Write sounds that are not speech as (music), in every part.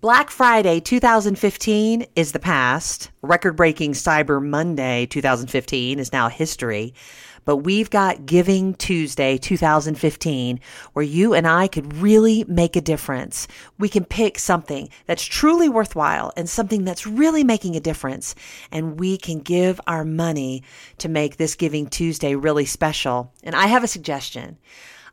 Black Friday 2015 is the past. Record breaking Cyber Monday 2015 is now history. But we've got Giving Tuesday 2015 where you and I could really make a difference. We can pick something that's truly worthwhile and something that's really making a difference. And we can give our money to make this Giving Tuesday really special. And I have a suggestion.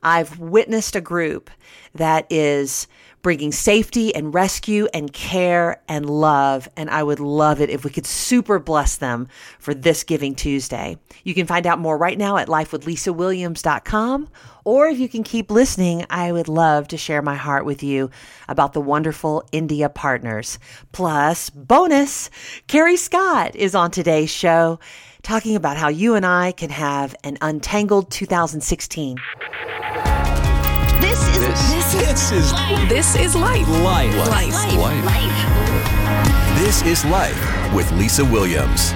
I've witnessed a group that is bringing safety and rescue and care and love. And I would love it if we could super bless them for this Giving Tuesday. You can find out more right now at lifewithlisawilliams.com. Or if you can keep listening, I would love to share my heart with you about the wonderful India partners. Plus, bonus, Carey Scott is on today's show talking about how you and I can have an untangled 2016. This is this, This is this is life. life. Life. Life. This is life with Lisa Williams.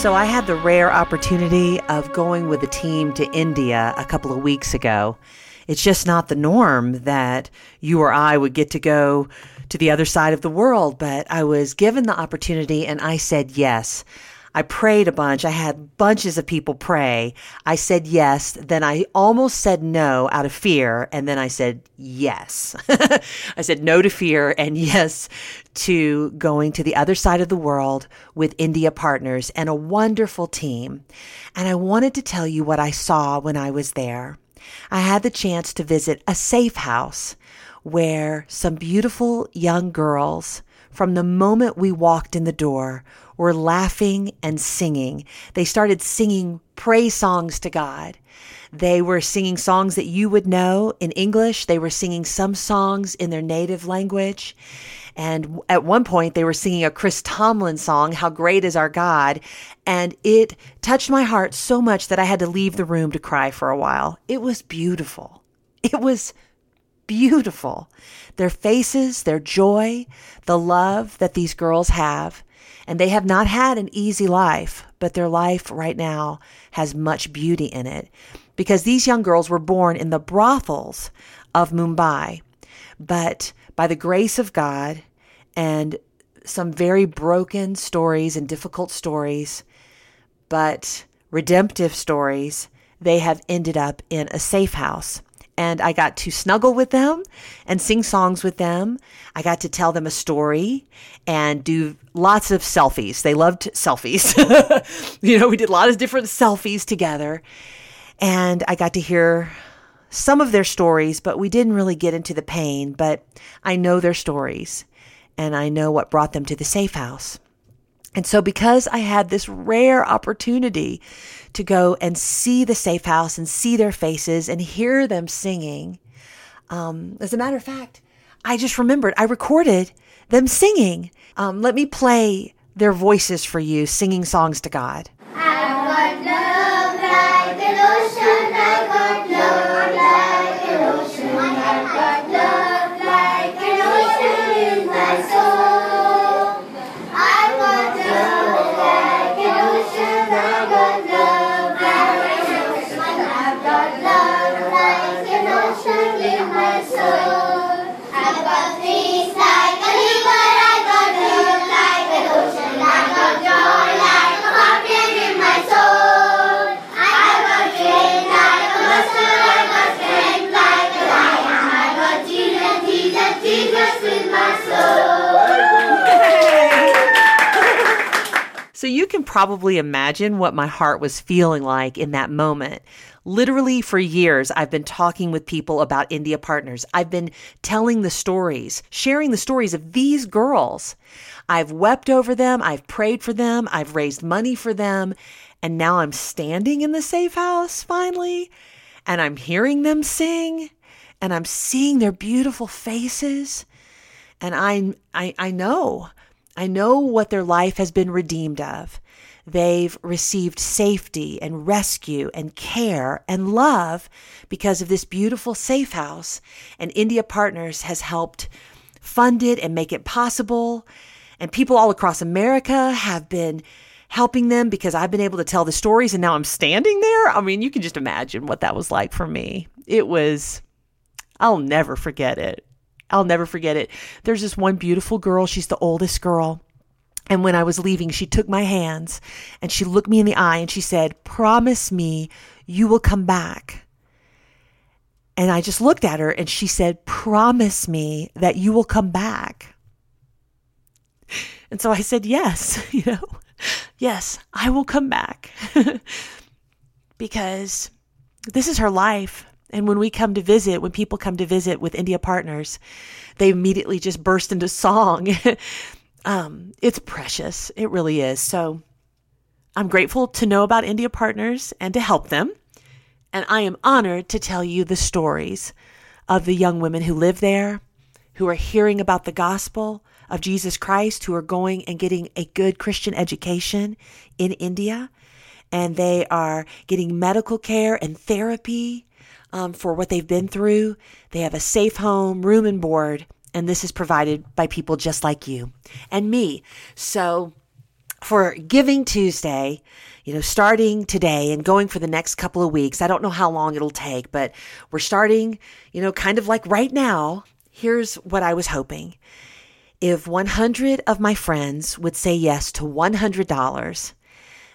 So, I had the rare opportunity of going with a team to India a couple of weeks ago. It's just not the norm that you or I would get to go to the other side of the world, but I was given the opportunity and I said yes. I prayed a bunch. I had bunches of people pray. I said yes. Then I almost said no out of fear. And then I said yes. (laughs) I said no to fear and (laughs) yes to going to the other side of the world with India partners and a wonderful team. And I wanted to tell you what I saw when I was there. I had the chance to visit a safe house where some beautiful young girls, from the moment we walked in the door, were laughing and singing. They started singing praise songs to God. They were singing songs that you would know in English. They were singing some songs in their native language. And at one point, they were singing a Chris Tomlin song, How Great is Our God. And it touched my heart so much that I had to leave the room to cry for a while. It was beautiful. It was beautiful. Their faces, their joy, the love that these girls have. And they have not had an easy life, but their life right now has much beauty in it because these young girls were born in the brothels of Mumbai. But by the grace of God and some very broken stories and difficult stories, but redemptive stories, they have ended up in a safe house and I got to snuggle with them and sing songs with them. I got to tell them a story and do lots of selfies. They loved selfies. (laughs) you know, we did a lot of different selfies together. And I got to hear some of their stories, but we didn't really get into the pain. But I know their stories and I know what brought them to the safe house. And so, because I had this rare opportunity to go and see the safe house and see their faces and hear them singing, um, as a matter of fact, I just remembered I recorded them singing. Um, let me play their voices for you, singing songs to God. So you can probably imagine what my heart was feeling like in that moment. Literally, for years, I've been talking with people about India partners. I've been telling the stories, sharing the stories of these girls. I've wept over them. I've prayed for them. I've raised money for them. And now I'm standing in the safe house finally, and I'm hearing them sing, and I'm seeing their beautiful faces. And I, I, I know, I know what their life has been redeemed of. They've received safety and rescue and care and love because of this beautiful safe house. And India Partners has helped fund it and make it possible. And people all across America have been helping them because I've been able to tell the stories and now I'm standing there. I mean, you can just imagine what that was like for me. It was, I'll never forget it. I'll never forget it. There's this one beautiful girl. She's the oldest girl. And when I was leaving, she took my hands and she looked me in the eye and she said, Promise me you will come back. And I just looked at her and she said, Promise me that you will come back. And so I said, Yes, (laughs) you know, yes, I will come back. (laughs) because this is her life. And when we come to visit, when people come to visit with India partners, they immediately just burst into song. (laughs) um, it's precious. It really is. So I'm grateful to know about India partners and to help them. And I am honored to tell you the stories of the young women who live there, who are hearing about the gospel of Jesus Christ, who are going and getting a good Christian education in India. And they are getting medical care and therapy um, for what they've been through. They have a safe home, room and board, and this is provided by people just like you and me. So for Giving Tuesday, you know, starting today and going for the next couple of weeks, I don't know how long it'll take, but we're starting, you know, kind of like right now. Here's what I was hoping. If 100 of my friends would say yes to $100,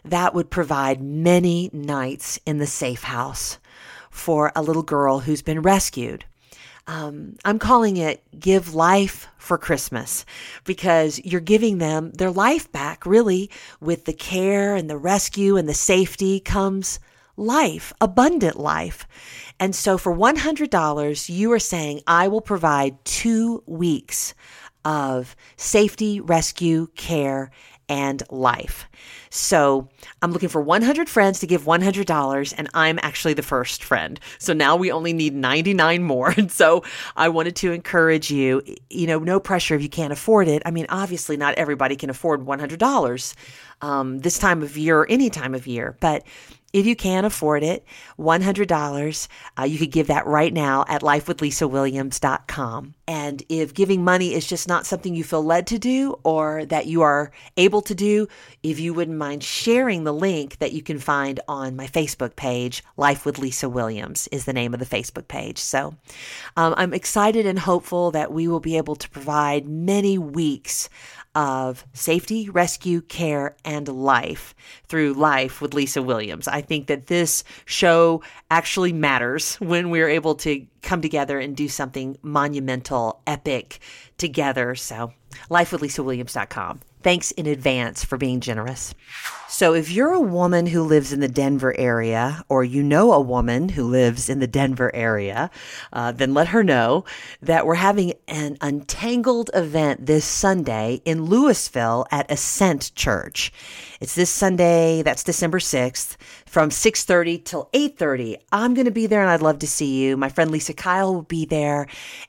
that would provide many nights in the safe house for a little girl who's been rescued. Um, I'm calling it Give Life for Christmas because you're giving them their life back, really, with the care and the rescue and the safety comes life, abundant life. And so for $100, you are saying, I will provide two weeks of safety, rescue, care, and life. So I'm looking for 100 friends to give $100, and I'm actually the first friend. So now we only need 99 more. (laughs) And so I wanted to encourage you, you know, no pressure if you can't afford it. I mean, obviously, not everybody can afford $100 um, this time of year or any time of year, but if you can afford it, $100, uh, you could give that right now at lifewithlisawilliams.com. And if giving money is just not something you feel led to do or that you are able to do, if you wouldn't mind sharing the link that you can find on my Facebook page, Life with Lisa Williams is the name of the Facebook page. So um, I'm excited and hopeful that we will be able to provide many weeks of safety, rescue, care, and life through Life with Lisa Williams. I think that this show actually matters (laughs) when we're able to come together and do something monumental, epic together. So, lifewithlisawilliams.com. Thanks in advance for being generous. So, if you're a woman who lives in the Denver area, or you know a woman who lives in the Denver area, uh, then let her know that we're having an untangled event this Sunday in Louisville at Ascent Church. It's this Sunday, that's December 6th, from 6:30 till 8:30. I'm going to be there and I'd love to see you. My friend Lisa Kyle will be there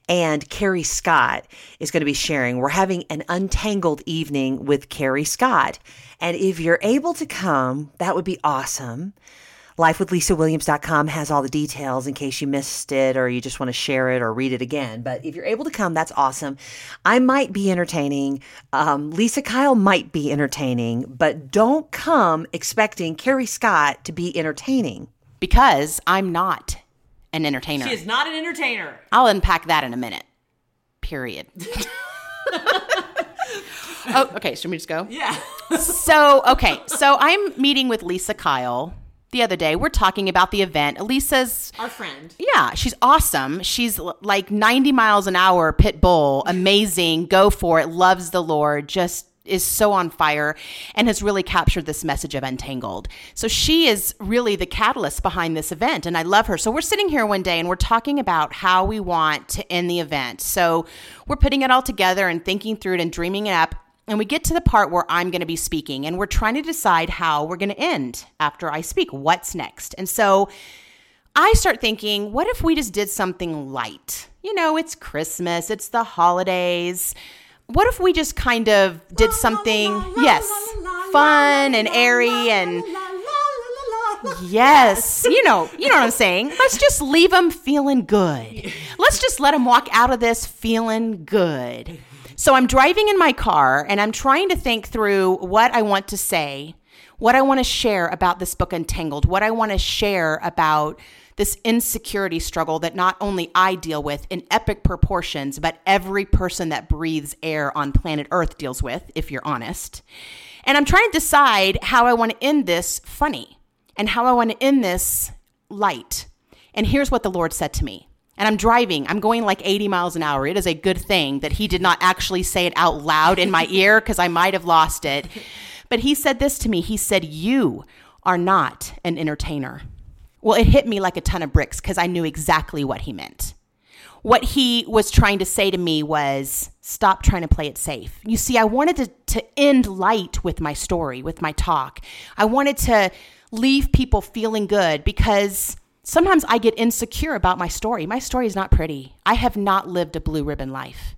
and Carey Scott is going to be sharing. We're having an untangled evening with Carey Scott. And if you're able to come, that would be awesome. LifeWithLisaWilliams.com has all the details in case you missed it or you just want to share it or read it again. But if you're able to come, that's awesome. I might be entertaining. Um, Lisa Kyle might be entertaining, but don't come expecting Carey Scott to be entertaining. because I'm not an entertainer. She is not an entertainer. I'll unpack that in a minute. Period. (laughs) (laughs) oh, okay. Should we just go? Yeah. (laughs) So, okay. So I'm meeting with Lisa Kyle the other day. We're talking about the event. Lisa's Our friend. yeah, she's awesome. She's l- like 90 miles an hour pit bull, amazing, go for it, loves the Lord, just is so on fire and has really captured this message of untangled. So she is really the catalyst behind this event and I love her. So we're sitting here one day and we're talking about how we want to end the event. So we're putting it all together and thinking through it and dreaming it up. And we get to the part where I'm going to be speaking and we're trying to decide how we're going to end after I speak. What's next? And so I start thinking, what if we just did something light? You know, it's Christmas, it's the holidays. What if we just kind of did something, yes, fun and airy and yes, you know, you know what I'm saying? Let's just leave them feeling good. (laughs) Let's just let them walk out of this feeling good. So I'm driving in my car and I'm trying to think through what I want to say, what I want to share about this book Untangled, what I want to share about this insecurity struggle that not only I deal with in epic proportions, but every person that breathes air on planet Earth deals with, if you're honest. And I'm trying to decide how I want to end this funny and how I want to end this light. And here's what the Lord said to me. And I'm driving, I'm going like 80 miles an hour. It is a good thing that He did not actually say it out loud in my ear because I might have lost it. But He said this to me He said, You are not an entertainer. Well, it hit me like a ton of bricks because I knew exactly what He meant what he was trying to say to me was stop trying to play it safe. You see, I wanted to, to end light with my story, with my talk. I wanted to leave people feeling good because sometimes I get insecure about my story. My story is not pretty. I have not lived a blue ribbon life.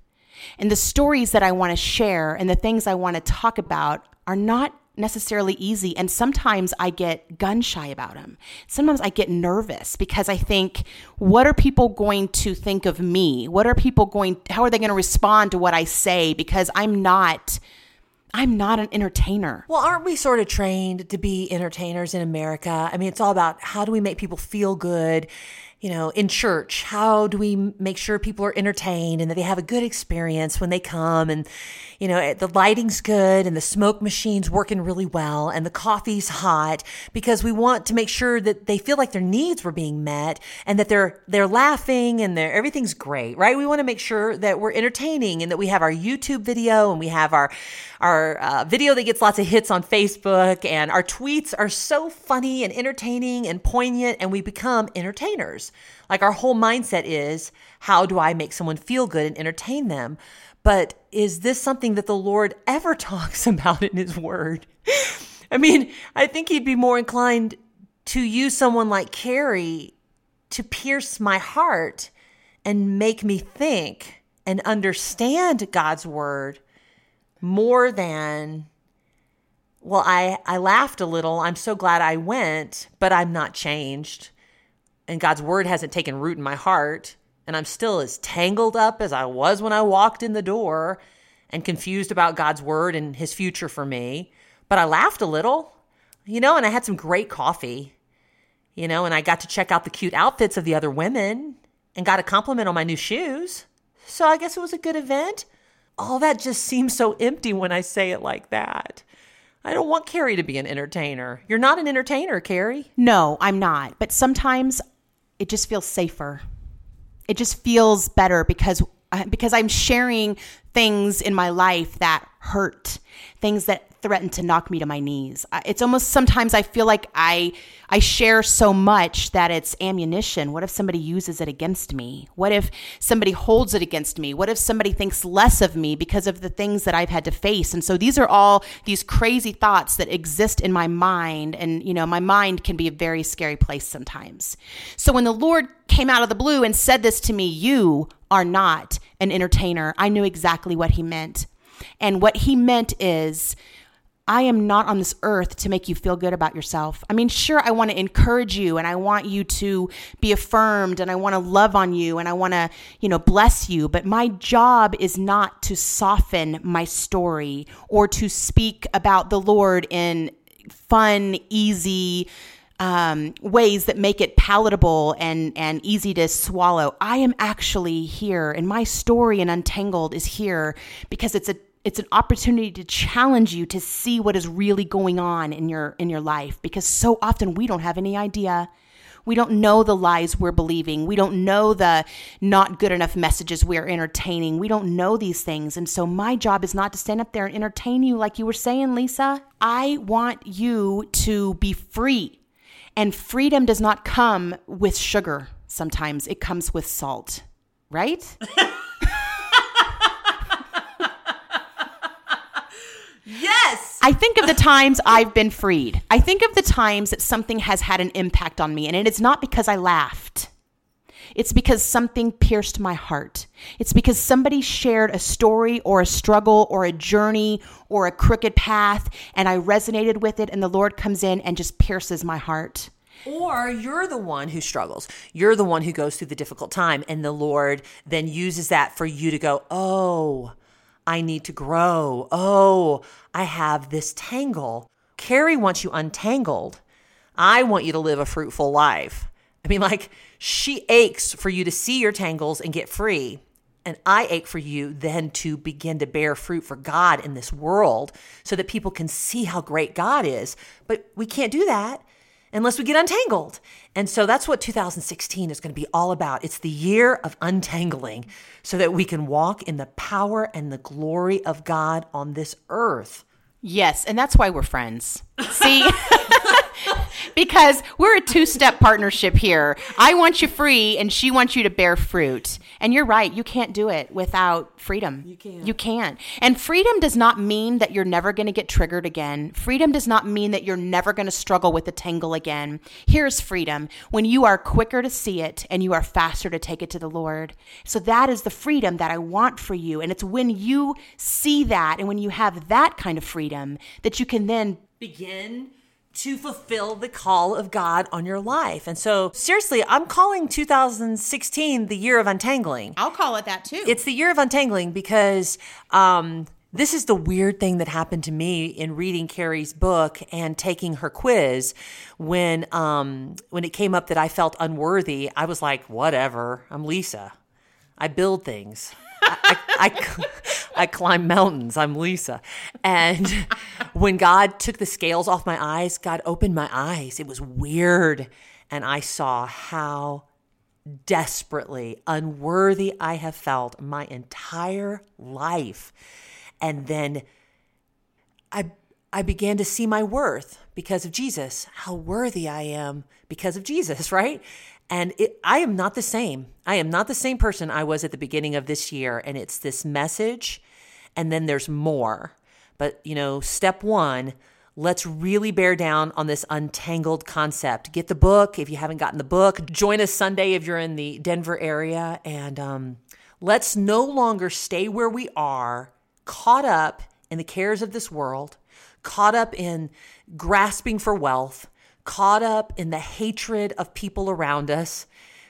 And the stories that I want to share and the things I want to talk about are not necessarily easy. And sometimes I get gun shy about them. Sometimes I get nervous because I think, what are people going to think of me? What are people going, how are they going to respond to what I say? Because I'm not. I'm not an entertainer. Well, aren't we sort of trained to be entertainers in America? I mean, it's all about how do we make people feel good you know, in church, how do we make sure people are entertained and that they have a good experience when they come and, you know, the lighting's good and the smoke machine's working really well and the coffee's hot because we want to make sure that they feel like their needs were being met and that they're, they're laughing and they're, everything's great, right? We want to make sure that we're entertaining and that we have our YouTube video and we have our, our uh, video that gets lots of hits on Facebook and our tweets are so funny and entertaining and poignant and we become entertainers. Like our whole mindset is, how do I make someone feel good and entertain them? But is this something that the Lord ever (laughs) talks about in His Word? (laughs) I mean, I think He'd be more inclined to use someone like Carey to pierce my heart and make me think and understand God's Word more than well i i laughed a little i'm so glad i went but i'm not changed and God's word hasn't taken root in my heart, and I'm still as tangled up as I was when I walked in the door and confused about God's word and his future for me. But I laughed a little, you know, and I had some great coffee, you know, and I got to check out the cute outfits of the other women and got a compliment on my new shoes. So I guess it was a good event. All that just seems so empty when I say it like that. I don't want Carey to be an entertainer. You're not an entertainer, Carey. No, I'm not. But sometimes it just feels safer. It just feels better because uh, because I'm sharing things in my life that hurt, things that threaten to knock me to my knees. It's almost sometimes I feel like I I share so much that it's ammunition. What if somebody uses it against me? What if somebody holds it against me? What if somebody thinks less of me because of the things that I've had to face? And so these are all these crazy thoughts that exist in my mind and you know, my mind can be a very scary place sometimes. So when the Lord came out of the blue and said this to me, you are not an entertainer. I knew exactly what he meant. And what he meant is I am not on this earth to make you feel good about yourself. I mean, sure, I want to encourage you and I want you to be affirmed and I want to love on you and I want to, you know, bless you. But my job is not to soften my story or to speak about the Lord in fun, easy, um, ways that make it palatable and, and easy to swallow. I am actually here, and my story in Untangled is here because it's a it's an opportunity to challenge you to see what is really going on in your in your life because so often we don't have any idea. We don't know the lies we're believing. We don't know the not good enough messages we're entertaining. We don't know these things. And so my job is not to stand up there and entertain you like you were saying lisa. I want you to be free. And freedom does not come with sugar sometimes. It comes with salt. Right (laughs) Yes. I think of the times I've been freed. I think of the times that something has had an impact on me, and it is not because I laughed. It's because something pierced my heart. It's because somebody shared a story or a struggle or a journey or a crooked path, and I resonated with it, and the Lord comes in and just pierces my heart. Or you're the one who struggles. You're the one who goes through the difficult time, and the Lord then uses that for you to go, oh, I need to grow. Oh, I have this tangle. Carey wants you untangled. I want you to live a fruitful life. I mean, like, she aches for you to see your tangles and get free. And I ache for you then to begin to bear fruit for God in this world so that people can see how great God is. But we can't do that unless we get untangled. And so that's what 2016 is going to be all about. It's the year of untangling so that we can walk in the power and the glory of God on this earth. Yes, and that's why we're friends. See? (laughs) (laughs) because we're a two step partnership here. I want you free, and she wants you to bear fruit. And you're right, you can't do it without freedom. You can't. You can't. And freedom does not mean that you're never going to get triggered again. Freedom does not mean that you're never going to struggle with the tangle again. Here's freedom when you are quicker to see it and you are faster to take it to the Lord. So that is the freedom that I want for you. And it's when you see that and when you have that kind of freedom that you can then begin to fulfill the call of God on your life. And so, seriously, I'm calling 2016 the year of untangling. I'll call it that too. It's the year of untangling because um, this is the weird thing that happened to me in reading Carey's book and taking her quiz. When um, when it came up that I felt unworthy, I was like, whatever. I'm Lisa. I build things. I, I, I, climb mountains. I'm Lisa. And when God took the scales off my eyes, God opened my eyes. It was weird. And I saw how desperately unworthy I have felt my entire life. And then I I began to see my worth because of Jesus, how worthy I am because of Jesus, (laughs) right? And it, I am not the same. I am not the same person I was at the beginning of this year. And it's this message, and then there's more. But, you know, step one, let's really bear down on this untangled concept. Get the book if you haven't gotten the book. Join us Sunday if you're in the Denver area. And um, let's no longer stay where we are, caught up in the cares of this world, caught up in grasping for wealth caught up in the hatred of people around us,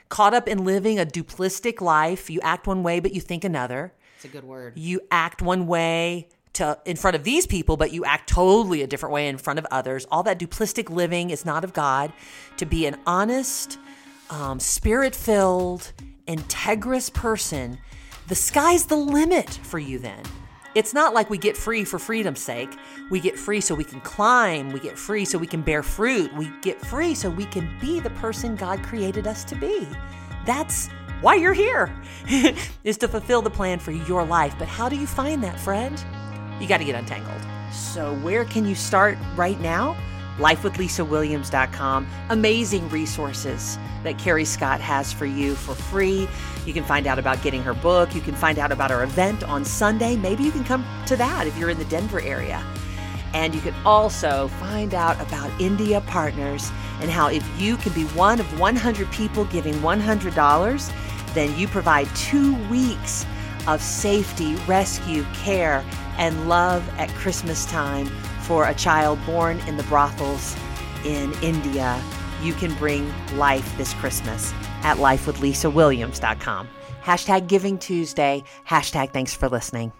caught up in living a duplistic life. You act one way, but you think another. It's a good word. You act one way to in front of these people, but you act totally a different way in front of others. All that duplistic living is not of God. To be an honest, um, spirit filled, integrous person, the sky's the limit for you then. It's not like we get free for freedom's sake. We get free so we can climb. We get free so we can bear fruit. We get free so we can be the person God created us to be. That's why you're here, (laughs) is to fulfill the plan for your life. But how do you find that, friend? You got to get untangled. So, where can you start right now? lifewithlisawilliams.com. Amazing resources that Carey Scott has for you for free. You can find out about getting her book. You can find out about our event on Sunday. Maybe you can come to that if you're in the Denver area. And you can also find out about India Partners and how if you can be one of 100 people giving $100, then you provide two weeks of safety, rescue, care, and love at Christmas time for a child born in the brothels in India, you can bring life this Christmas at lifewithlisawilliams.com. Hashtag Giving Tuesday. Hashtag thanks for listening.